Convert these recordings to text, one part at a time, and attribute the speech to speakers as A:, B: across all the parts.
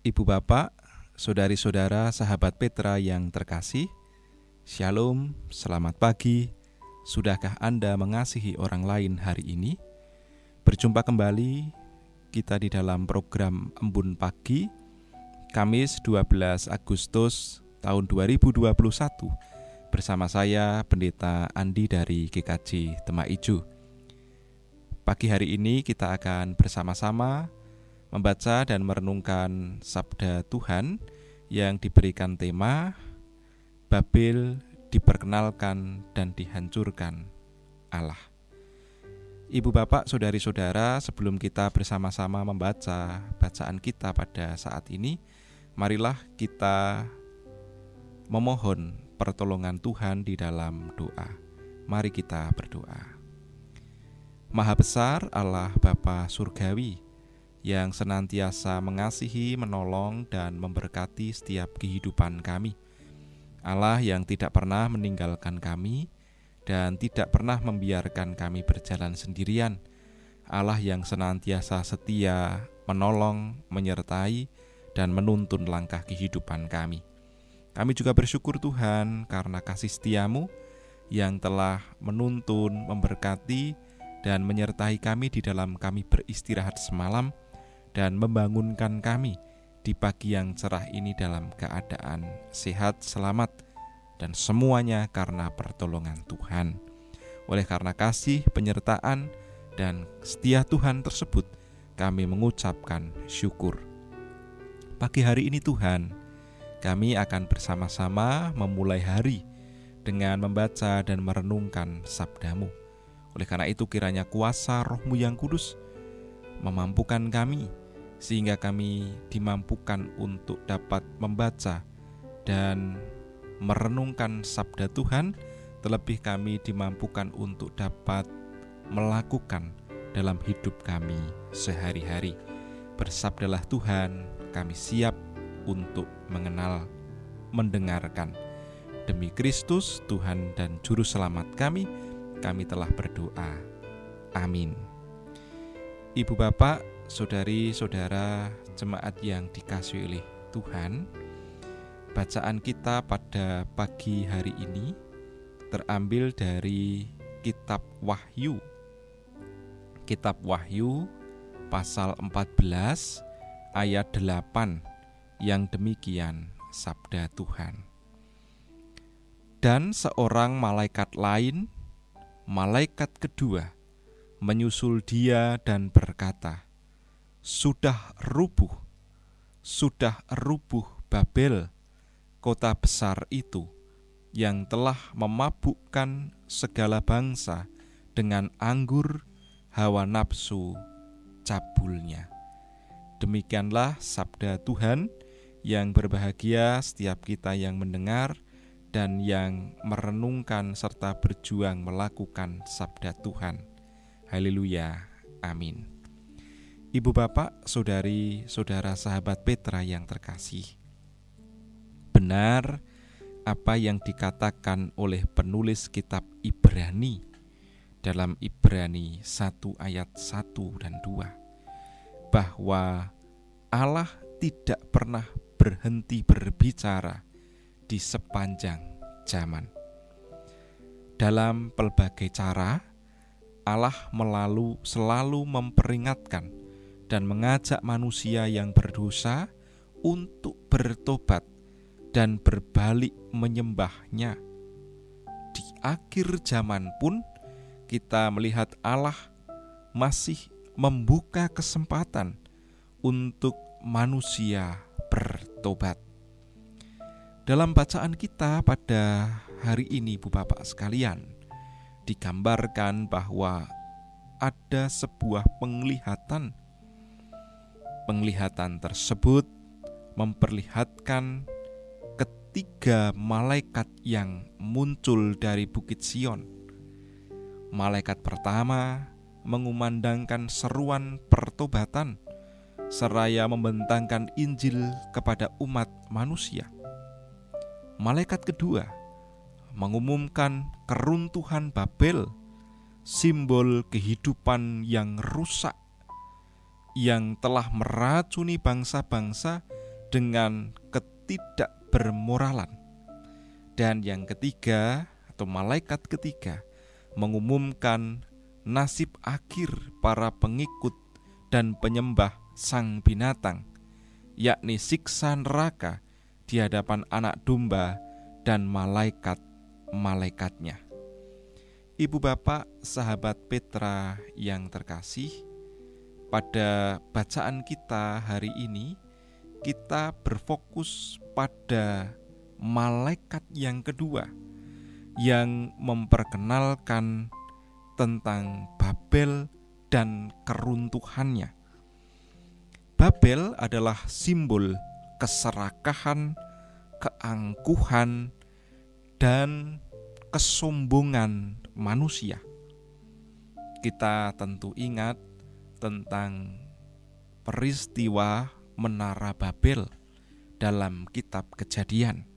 A: Ibu bapak, saudari-saudara, sahabat Petra yang terkasih, Shalom, selamat pagi. Sudahkah Anda mengasihi orang lain hari ini? Berjumpa kembali kita di dalam program Embun Pagi, Kamis 12 Agustus tahun 2021 bersama saya Pendeta Andi dari GKJ Tema Ijo. Pagi hari ini kita akan bersama-sama membaca dan merenungkan sabda Tuhan yang diberikan tema Babel diperkenalkan dan dihancurkan Allah. Ibu bapak, saudari-saudara, sebelum kita bersama-sama membaca bacaan kita pada saat ini, marilah kita memohon pertolongan Tuhan di dalam doa. Mari kita berdoa. Maha besar Allah Bapa Surgawi, yang senantiasa mengasihi, menolong, dan memberkati setiap kehidupan kami. Allah yang tidak pernah meninggalkan kami, dan tidak pernah membiarkan kami berjalan sendirian. Allah yang senantiasa setia, menolong, menyertai, dan menuntun langkah kehidupan kami. Kami juga bersyukur Tuhan karena kasih setiamu yang telah menuntun, memberkati, dan menyertai kami di dalam kami beristirahat semalam dan membangunkan kami di pagi yang cerah ini dalam keadaan sehat, selamat, dan semuanya karena pertolongan Tuhan. Oleh karena kasih, penyertaan, dan setia Tuhan tersebut, kami mengucapkan syukur. Pagi hari ini Tuhan, kami akan bersama-sama memulai hari dengan membaca dan merenungkan sabdamu. Oleh karena itu kiranya kuasa rohmu yang kudus memampukan kami sehingga kami dimampukan untuk dapat membaca dan merenungkan sabda Tuhan, terlebih kami dimampukan untuk dapat melakukan dalam hidup kami sehari-hari. Bersabdalah Tuhan, kami siap untuk mengenal, mendengarkan. Demi Kristus, Tuhan dan Juru Selamat kami, kami telah berdoa. Amin. Ibu bapak, saudari-saudara, jemaat yang dikasih oleh Tuhan, Bacaan kita pada pagi hari ini terambil dari Kitab Wahyu. Kitab Wahyu pasal 14 ayat 8 yang demikian sabda Tuhan. Dan seorang malaikat lain, malaikat kedua, menyusul dia dan berkata, Sudah rubuh, sudah rubuh Babel, kota besar itu yang telah memabukkan segala bangsa dengan anggur hawa nafsu cabulnya. Demikianlah sabda Tuhan yang berbahagia setiap kita yang mendengar dan yang merenungkan serta berjuang melakukan sabda Tuhan. Haleluya. Amin. Ibu bapak, saudari, saudara sahabat Petra yang terkasih benar apa yang dikatakan oleh penulis kitab Ibrani dalam Ibrani 1 ayat 1 dan 2 bahwa Allah tidak pernah berhenti berbicara di sepanjang zaman. Dalam pelbagai cara, Allah melalu selalu memperingatkan dan mengajak manusia yang berdosa untuk bertobat dan berbalik menyembahnya. Di akhir zaman pun kita melihat Allah masih membuka kesempatan untuk manusia bertobat. Dalam bacaan kita pada hari ini, Bu Bapak sekalian, digambarkan bahwa ada sebuah penglihatan. Penglihatan tersebut memperlihatkan tiga malaikat yang muncul dari Bukit Sion. Malaikat pertama mengumandangkan seruan pertobatan seraya membentangkan Injil kepada umat manusia. Malaikat kedua mengumumkan keruntuhan Babel, simbol kehidupan yang rusak yang telah meracuni bangsa-bangsa dengan ketidakbermoralan. Dan yang ketiga, atau malaikat ketiga, mengumumkan nasib akhir para pengikut dan penyembah sang binatang, yakni siksa neraka di hadapan anak domba dan malaikat-malaikatnya. Ibu bapak, sahabat Petra yang terkasih, pada bacaan kita hari ini kita berfokus pada malaikat yang kedua yang memperkenalkan tentang Babel dan keruntuhannya. Babel adalah simbol keserakahan, keangkuhan, dan kesombongan manusia. Kita tentu ingat tentang peristiwa Menara Babel dalam Kitab Kejadian.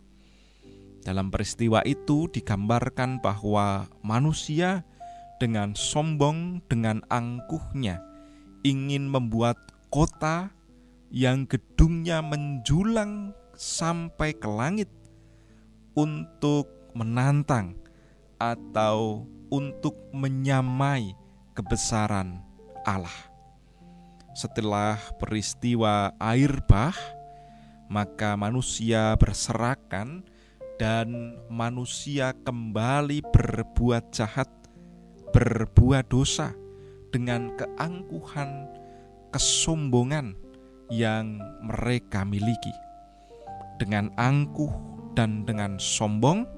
A: Dalam peristiwa itu digambarkan bahwa manusia dengan sombong, dengan angkuhnya, ingin membuat kota yang gedungnya menjulang sampai ke langit untuk menantang atau untuk menyamai kebesaran Allah. Setelah peristiwa air bah, maka manusia berserakan dan manusia kembali berbuat jahat, berbuat dosa dengan keangkuhan, kesombongan yang mereka miliki. Dengan angkuh dan dengan sombong,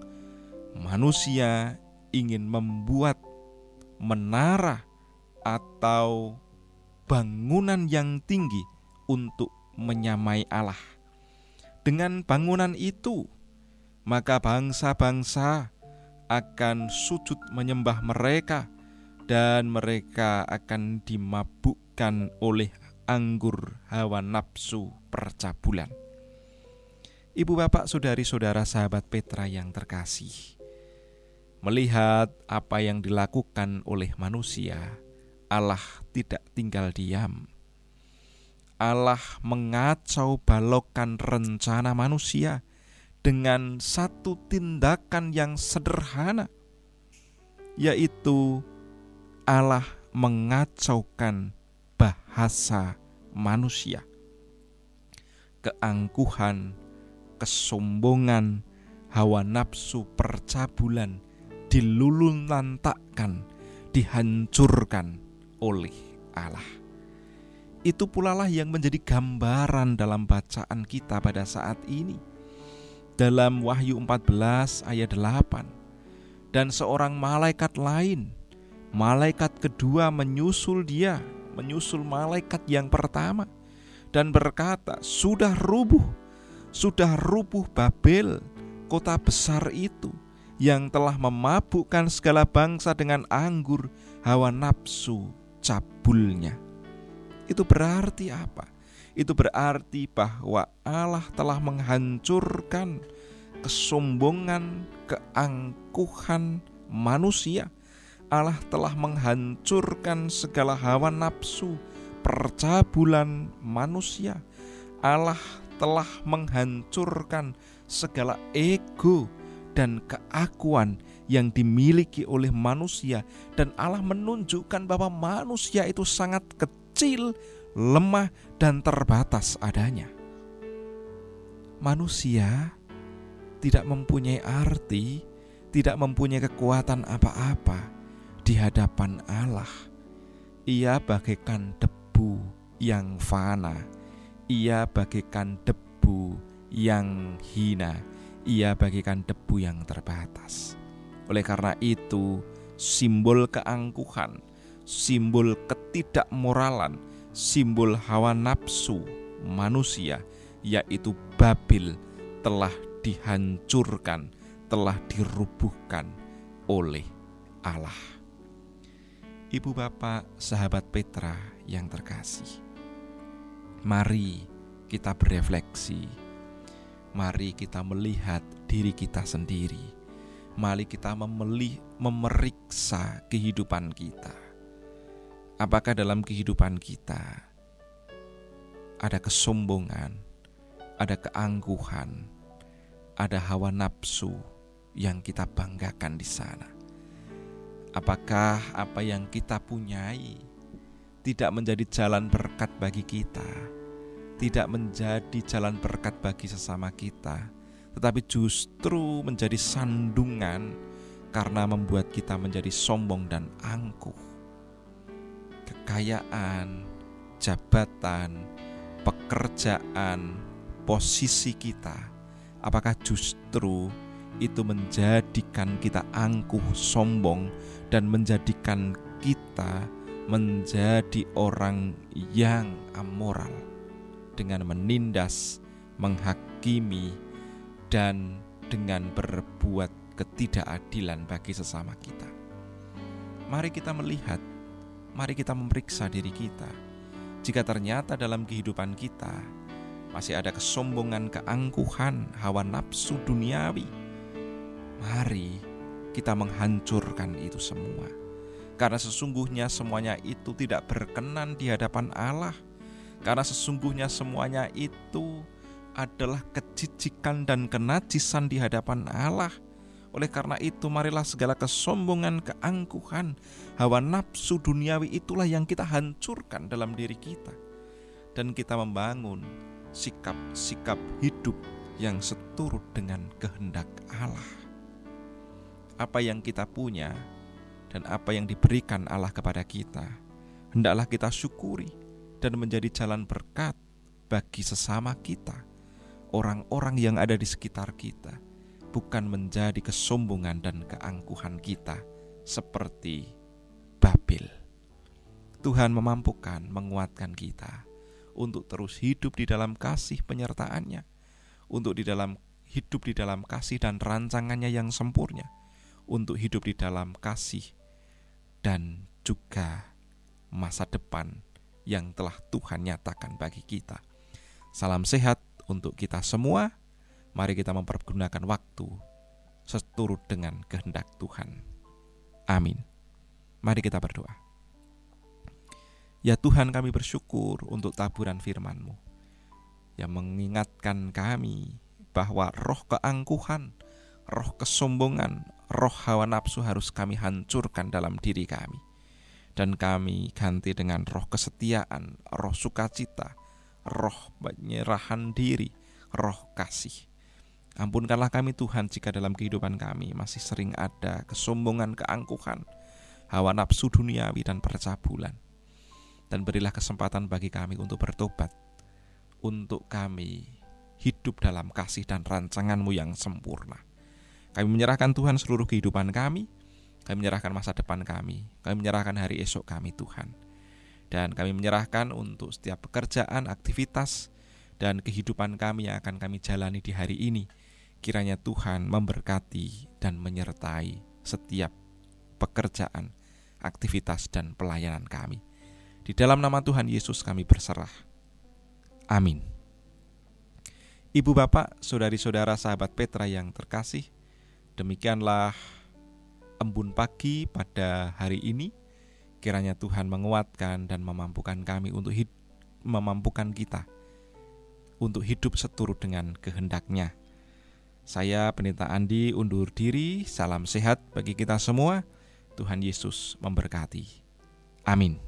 A: manusia ingin membuat menara atau bangunan yang tinggi untuk menyamai Allah. Dengan bangunan itu, maka bangsa-bangsa akan sujud menyembah mereka, dan mereka akan dimabukkan oleh anggur hawa nafsu percabulan. Ibu, bapak, saudari-saudara, sahabat Petra yang terkasih, Melihat apa yang dilakukan oleh manusia, Allah tidak tinggal diam. Allah mengacau balokan rencana manusia dengan satu tindakan yang sederhana, yaitu Allah mengacaukan bahasa manusia. Keangkuhan, kesombongan, hawa nafsu percabulan dilulun lantakkan, dihancurkan oleh Allah. Itu pula lah yang menjadi gambaran dalam bacaan kita pada saat ini. Dalam Wahyu 14 ayat 8. Dan seorang malaikat lain, malaikat kedua menyusul dia, menyusul malaikat yang pertama dan berkata, "Sudah rubuh, sudah rubuh Babel, kota besar itu." yang telah memabukkan segala bangsa dengan anggur hawa nafsu cabulnya. Itu berarti apa? Itu berarti bahwa Allah telah menghancurkan kesombongan, keangkuhan manusia. Allah telah menghancurkan segala hawa nafsu, percabulan manusia. Allah telah menghancurkan segala ego, dan keakuan yang dimiliki oleh manusia dan Allah menunjukkan bahwa manusia itu sangat kecil, lemah dan terbatas adanya. Manusia tidak mempunyai arti, tidak mempunyai kekuatan apa-apa di hadapan Allah. Ia bagaikan debu yang fana. Ia bagaikan debu yang hina ia bagikan debu yang terbatas. Oleh karena itu, simbol keangkuhan, simbol ketidakmoralan, simbol hawa nafsu manusia, yaitu Babil, telah dihancurkan, telah dirubuhkan oleh Allah. Ibu bapak, sahabat Petra yang terkasih, mari kita berefleksi mari kita melihat diri kita sendiri. Mari kita memelih, memeriksa kehidupan kita. Apakah dalam kehidupan kita ada kesombongan, ada keangkuhan, ada hawa nafsu yang kita banggakan di sana. Apakah apa yang kita punyai tidak menjadi jalan berkat bagi kita, tidak menjadi jalan berkat bagi sesama kita, tetapi justru menjadi sandungan karena membuat kita menjadi sombong dan angkuh. Kekayaan, jabatan, pekerjaan, posisi kita, apakah justru itu menjadikan kita angkuh, sombong, dan menjadikan kita menjadi orang yang amoral dengan menindas, menghakimi, dan dengan berbuat ketidakadilan bagi sesama kita. Mari kita melihat, mari kita memeriksa diri kita. Jika ternyata dalam kehidupan kita masih ada kesombongan, keangkuhan, hawa nafsu duniawi, mari kita menghancurkan itu semua. Karena sesungguhnya semuanya itu tidak berkenan di hadapan Allah. Karena sesungguhnya semuanya itu adalah kecicikan dan kenajisan di hadapan Allah. Oleh karena itu, marilah segala kesombongan, keangkuhan, hawa nafsu duniawi itulah yang kita hancurkan dalam diri kita, dan kita membangun sikap-sikap hidup yang seturut dengan kehendak Allah. Apa yang kita punya dan apa yang diberikan Allah kepada kita, hendaklah kita syukuri dan menjadi jalan berkat bagi sesama kita orang-orang yang ada di sekitar kita, bukan menjadi kesombongan dan keangkuhan kita seperti Babel. Tuhan memampukan menguatkan kita untuk terus hidup di dalam kasih penyertaannya, untuk di dalam hidup di dalam kasih dan rancangannya yang sempurna, untuk hidup di dalam kasih dan juga masa depan yang telah Tuhan nyatakan bagi kita. Salam sehat untuk kita semua. Mari kita mempergunakan waktu seturut dengan kehendak Tuhan. Amin. Mari kita berdoa. Ya Tuhan kami bersyukur untuk taburan firman-Mu yang mengingatkan kami bahwa roh keangkuhan, roh kesombongan, roh hawa nafsu harus kami hancurkan dalam diri kami. Dan kami ganti dengan roh kesetiaan, roh sukacita, roh penyerahan diri, roh kasih. Ampunkanlah kami Tuhan jika dalam kehidupan kami masih sering ada kesombongan, keangkuhan, hawa nafsu duniawi dan percabulan. Dan berilah kesempatan bagi kami untuk bertobat, untuk kami hidup dalam kasih dan rancanganmu yang sempurna. Kami menyerahkan Tuhan seluruh kehidupan kami, kami menyerahkan masa depan kami, kami menyerahkan hari esok kami Tuhan dan kami menyerahkan untuk setiap pekerjaan, aktivitas, dan kehidupan kami yang akan kami jalani di hari ini. Kiranya Tuhan memberkati dan menyertai setiap pekerjaan, aktivitas, dan pelayanan kami. Di dalam nama Tuhan Yesus kami berserah. Amin. Ibu bapak, saudari-saudara sahabat Petra yang terkasih, demikianlah embun pagi pada hari ini Kiranya Tuhan menguatkan dan memampukan kami untuk hid memampukan kita untuk hidup seturut dengan kehendaknya. Saya Pendeta Andi undur diri, salam sehat bagi kita semua. Tuhan Yesus memberkati. Amin.